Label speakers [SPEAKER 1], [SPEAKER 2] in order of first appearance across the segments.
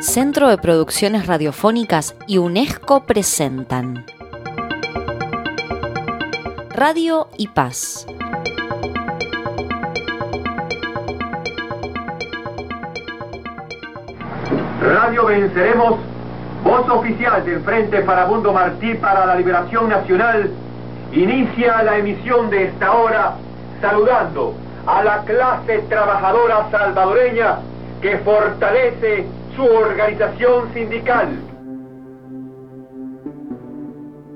[SPEAKER 1] Centro de Producciones Radiofónicas y UNESCO presentan Radio y Paz.
[SPEAKER 2] Radio Venceremos, voz oficial del Frente Farabundo Martí para la Liberación Nacional, inicia la emisión de esta hora saludando a la clase trabajadora salvadoreña que fortalece su organización sindical.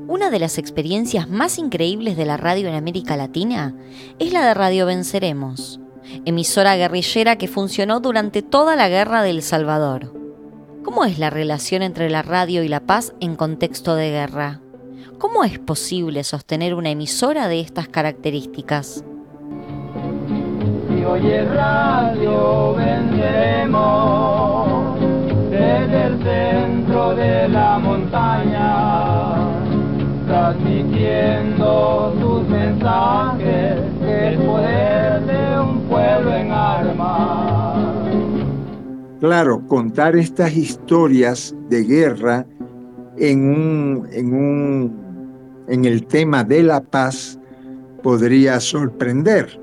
[SPEAKER 1] Una de las experiencias más increíbles de la radio en América Latina es la de Radio Venceremos, emisora guerrillera que funcionó durante toda la guerra del Salvador. ¿Cómo es la relación entre la radio y la paz en contexto de guerra? ¿Cómo es posible sostener una emisora de estas características?
[SPEAKER 3] Si oye radio, venceremos desde el centro de la montaña, transmitiendo sus mensajes, el poder de un pueblo en armas.
[SPEAKER 4] Claro, contar estas historias de guerra en, un, en, un, en el tema de la paz podría sorprender,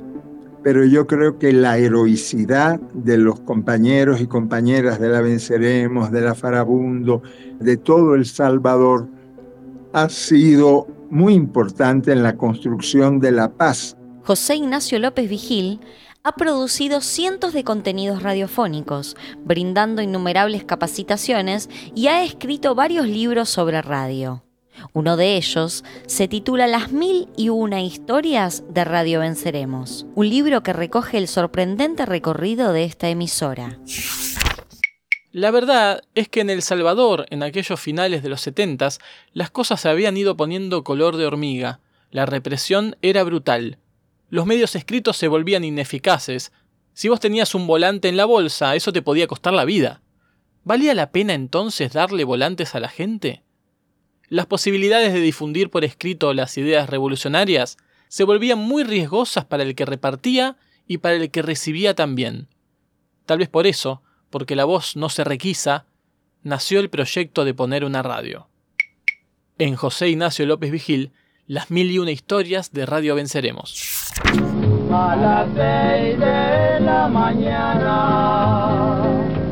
[SPEAKER 4] pero yo creo que la heroicidad de los compañeros y compañeras de la Venceremos, de la Farabundo, de todo El Salvador, ha sido muy importante en la construcción de la paz.
[SPEAKER 1] José Ignacio López Vigil ha producido cientos de contenidos radiofónicos, brindando innumerables capacitaciones y ha escrito varios libros sobre radio. Uno de ellos se titula Las mil y una historias de Radio Venceremos, un libro que recoge el sorprendente recorrido de esta emisora.
[SPEAKER 5] La verdad es que en El Salvador, en aquellos finales de los setentas, las cosas se habían ido poniendo color de hormiga. La represión era brutal los medios escritos se volvían ineficaces. Si vos tenías un volante en la bolsa, eso te podía costar la vida. ¿Valía la pena entonces darle volantes a la gente? Las posibilidades de difundir por escrito las ideas revolucionarias se volvían muy riesgosas para el que repartía y para el que recibía también. Tal vez por eso, porque la voz no se requisa, nació el proyecto de poner una radio. En José Ignacio López Vigil, las mil y una historias de Radio Venceremos.
[SPEAKER 3] A las seis de la mañana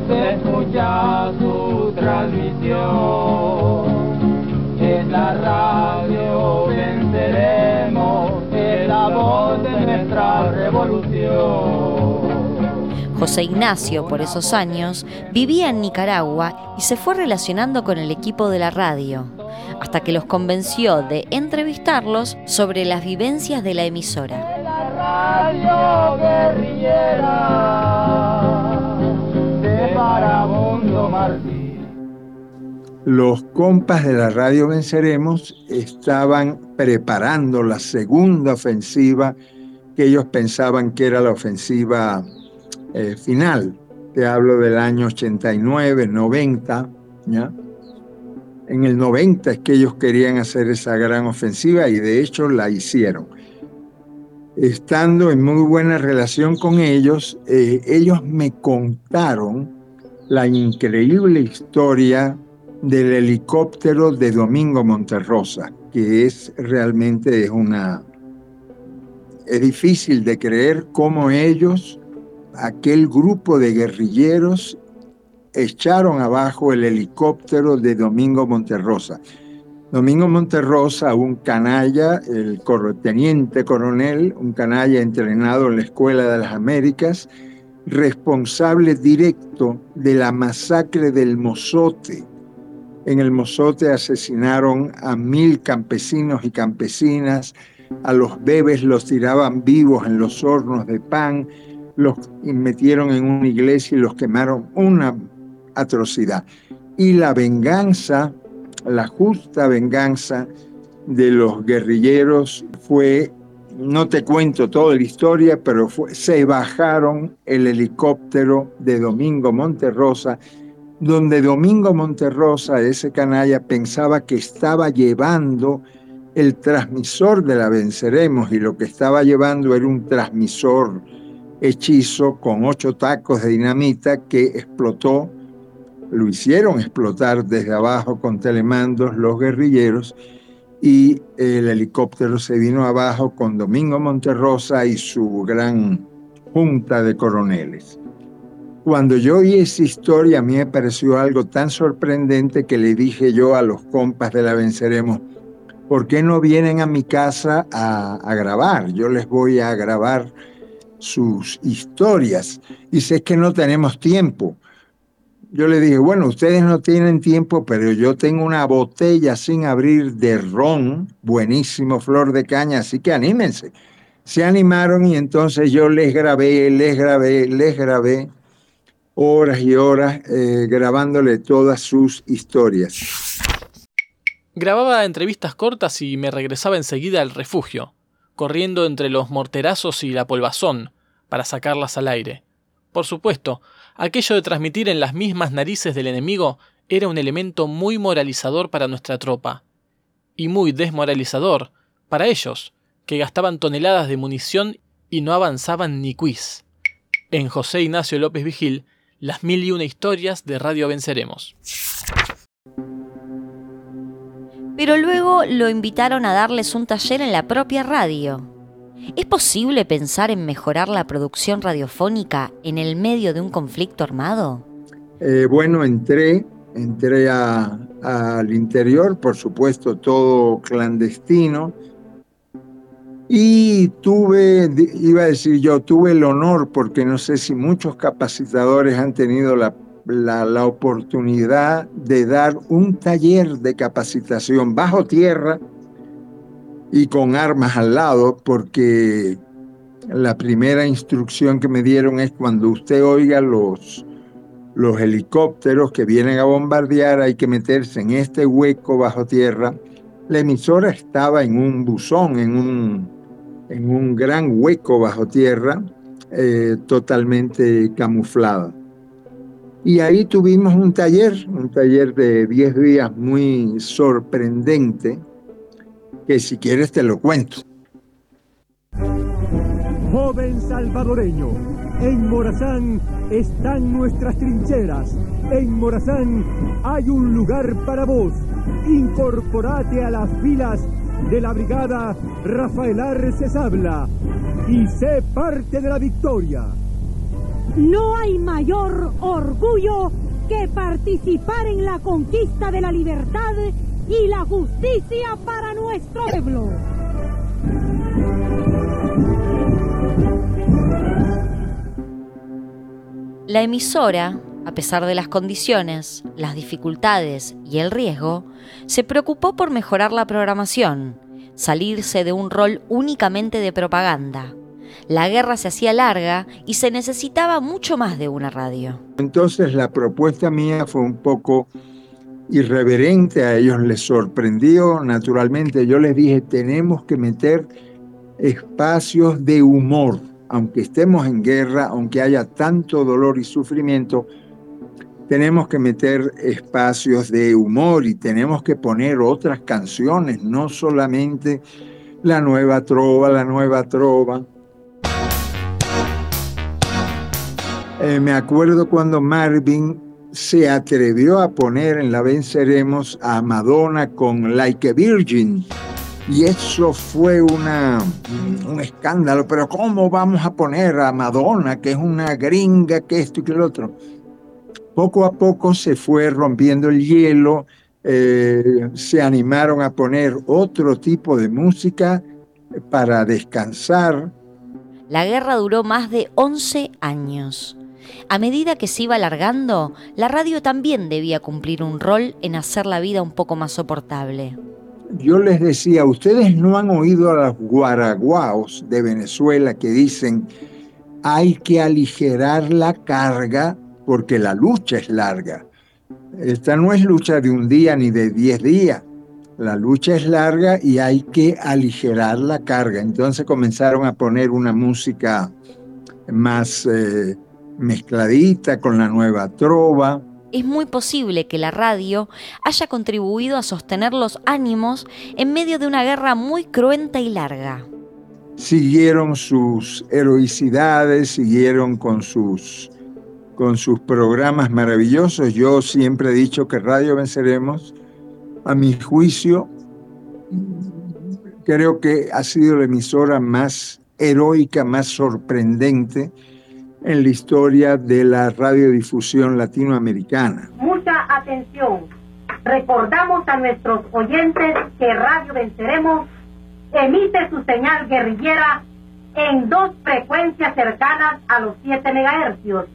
[SPEAKER 3] se escucha su transmisión. La radio venceremos, es la voz de nuestra revolución.
[SPEAKER 1] José Ignacio, por esos años, vivía en Nicaragua y se fue relacionando con el equipo de la radio, hasta que los convenció de entrevistarlos sobre las vivencias de la emisora.
[SPEAKER 3] Radio guerrillera de.
[SPEAKER 4] Los compas de la radio Venceremos estaban preparando la segunda ofensiva que ellos pensaban que era la ofensiva eh, final. Te hablo del año 89, 90, ¿ya? En el 90 es que ellos querían hacer esa gran ofensiva y de hecho la hicieron estando en muy buena relación con ellos, eh, ellos me contaron la increíble historia del helicóptero de Domingo Monterrosa, que es realmente es una... Es difícil de creer cómo ellos, aquel grupo de guerrilleros, echaron abajo el helicóptero de Domingo Monterrosa. Domingo Monterrosa, un canalla, el teniente coronel, un canalla entrenado en la Escuela de las Américas, responsable directo de la masacre del Mozote. En el Mozote asesinaron a mil campesinos y campesinas, a los bebés los tiraban vivos en los hornos de pan, los metieron en una iglesia y los quemaron, una atrocidad. Y la venganza la justa venganza de los guerrilleros fue, no te cuento toda la historia, pero se bajaron el helicóptero de Domingo Monterrosa, donde Domingo Monterrosa, ese canalla, pensaba que estaba llevando el transmisor de la Venceremos y lo que estaba llevando era un transmisor hechizo con ocho tacos de dinamita que explotó lo hicieron explotar desde abajo con telemandos los guerrilleros y el helicóptero se vino abajo con Domingo Monterrosa y su gran junta de coroneles. Cuando yo oí esa historia, a mí me pareció algo tan sorprendente que le dije yo a los compas de la Venceremos, ¿por qué no vienen a mi casa a, a grabar? Yo les voy a grabar sus historias. Y sé que no tenemos tiempo. Yo le dije, bueno, ustedes no tienen tiempo, pero yo tengo una botella sin abrir de ron, buenísimo, flor de caña, así que anímense. Se animaron y entonces yo les grabé, les grabé, les grabé horas y horas eh, grabándole todas sus historias.
[SPEAKER 5] Grababa entrevistas cortas y me regresaba enseguida al refugio, corriendo entre los morterazos y la polvazón, para sacarlas al aire. Por supuesto, aquello de transmitir en las mismas narices del enemigo era un elemento muy moralizador para nuestra tropa, y muy desmoralizador para ellos, que gastaban toneladas de munición y no avanzaban ni quiz. En José Ignacio López Vigil, las mil y una historias de Radio Venceremos.
[SPEAKER 1] Pero luego lo invitaron a darles un taller en la propia radio. ¿Es posible pensar en mejorar la producción radiofónica en el medio de un conflicto armado?
[SPEAKER 4] Eh, bueno, entré, entré al interior, por supuesto, todo clandestino. Y tuve, iba a decir yo, tuve el honor, porque no sé si muchos capacitadores han tenido la, la, oportunidad de dar un taller de capacitación bajo tierra y con armas al lado, porque la primera instrucción que me dieron es cuando usted oiga los, los helicópteros que vienen a bombardear, hay que meterse en este hueco bajo tierra. La emisora estaba en un buzón, en un, en un gran hueco bajo tierra, eh, totalmente camuflada. Y ahí tuvimos un taller, un taller de 10 días muy sorprendente, que si quieres te lo cuento.
[SPEAKER 6] Joven salvadoreño, en Morazán están nuestras trincheras. En Morazán hay un lugar para vos. Incorporate a las filas de la brigada Rafael Arces Habla y sé parte de la victoria.
[SPEAKER 7] No hay mayor orgullo que participar en la conquista de la libertad y la justicia para nuestro pueblo.
[SPEAKER 1] La emisora, a pesar de las condiciones, las dificultades y el riesgo, se preocupó por mejorar la programación, salirse de un rol únicamente de propaganda. La guerra se hacía larga y se necesitaba mucho más de una radio.
[SPEAKER 4] Entonces la propuesta mía fue un poco irreverente, a ellos les sorprendió, naturalmente yo les dije, tenemos que meter espacios de humor, aunque estemos en guerra, aunque haya tanto dolor y sufrimiento, tenemos que meter espacios de humor y tenemos que poner otras canciones, no solamente la nueva trova, la nueva trova. Eh, me acuerdo cuando Marvin se atrevió a poner en la Venceremos a Madonna con Like a Virgin. Y eso fue una, un escándalo. Pero ¿cómo vamos a poner a Madonna, que es una gringa, que esto y que lo otro? Poco a poco se fue rompiendo el hielo, eh, se animaron a poner otro tipo de música para descansar.
[SPEAKER 1] La guerra duró más de 11 años. A medida que se iba alargando, la radio también debía cumplir un rol en hacer la vida un poco más soportable.
[SPEAKER 4] Yo les decía, ustedes no han oído a los guaraguaos de Venezuela que dicen, hay que aligerar la carga porque la lucha es larga. Esta no es lucha de un día ni de diez días. La lucha es larga y hay que aligerar la carga. Entonces comenzaron a poner una música más eh, mezcladita con la nueva trova.
[SPEAKER 1] Es muy posible que la radio haya contribuido a sostener los ánimos en medio de una guerra muy cruenta y larga.
[SPEAKER 4] Siguieron sus heroicidades, siguieron con sus con sus programas maravillosos. Yo siempre he dicho que Radio Venceremos, a mi juicio, creo que ha sido la emisora más heroica, más sorprendente en la historia de la radiodifusión latinoamericana.
[SPEAKER 8] Mucha atención. Recordamos a nuestros oyentes que Radio Venceremos emite su señal guerrillera en dos frecuencias cercanas a los 7 megahercios,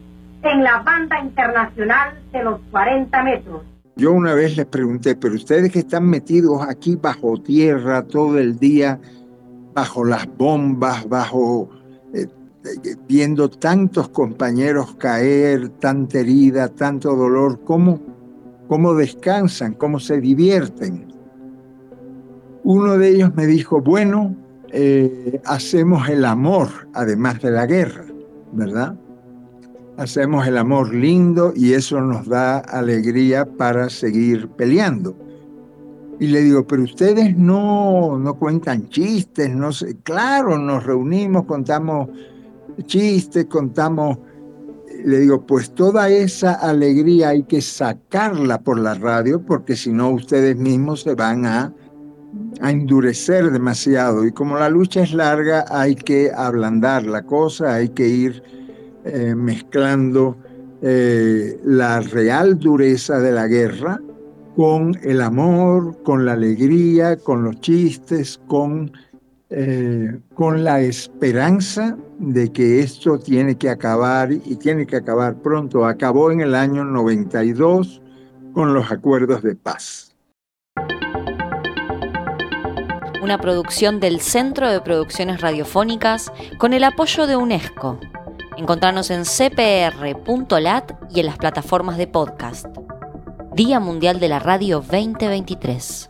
[SPEAKER 8] en la banda internacional de los 40 metros.
[SPEAKER 4] Yo una vez les pregunté, pero ustedes que están metidos aquí bajo tierra todo el día, bajo las bombas, bajo eh, eh, viendo tantos compañeros caer, tanta herida, tanto dolor, ¿cómo, cómo descansan, cómo se divierten? Uno de ellos me dijo, bueno, eh, hacemos el amor además de la guerra, ¿verdad? Hacemos el amor lindo y eso nos da alegría para seguir peleando. Y le digo, pero ustedes no, no cuentan chistes, no sé. Claro, nos reunimos, contamos chistes, contamos. Le digo, pues toda esa alegría hay que sacarla por la radio porque si no ustedes mismos se van a a endurecer demasiado y como la lucha es larga hay que ablandar la cosa, hay que ir eh, mezclando eh, la real dureza de la guerra con el amor, con la alegría, con los chistes, con, eh, con la esperanza de que esto tiene que acabar y tiene que acabar pronto. Acabó en el año 92 con los acuerdos de paz.
[SPEAKER 1] una producción del Centro de Producciones Radiofónicas con el apoyo de UNESCO. Encontrarnos en cpr.lat y en las plataformas de podcast. Día Mundial de la Radio 2023.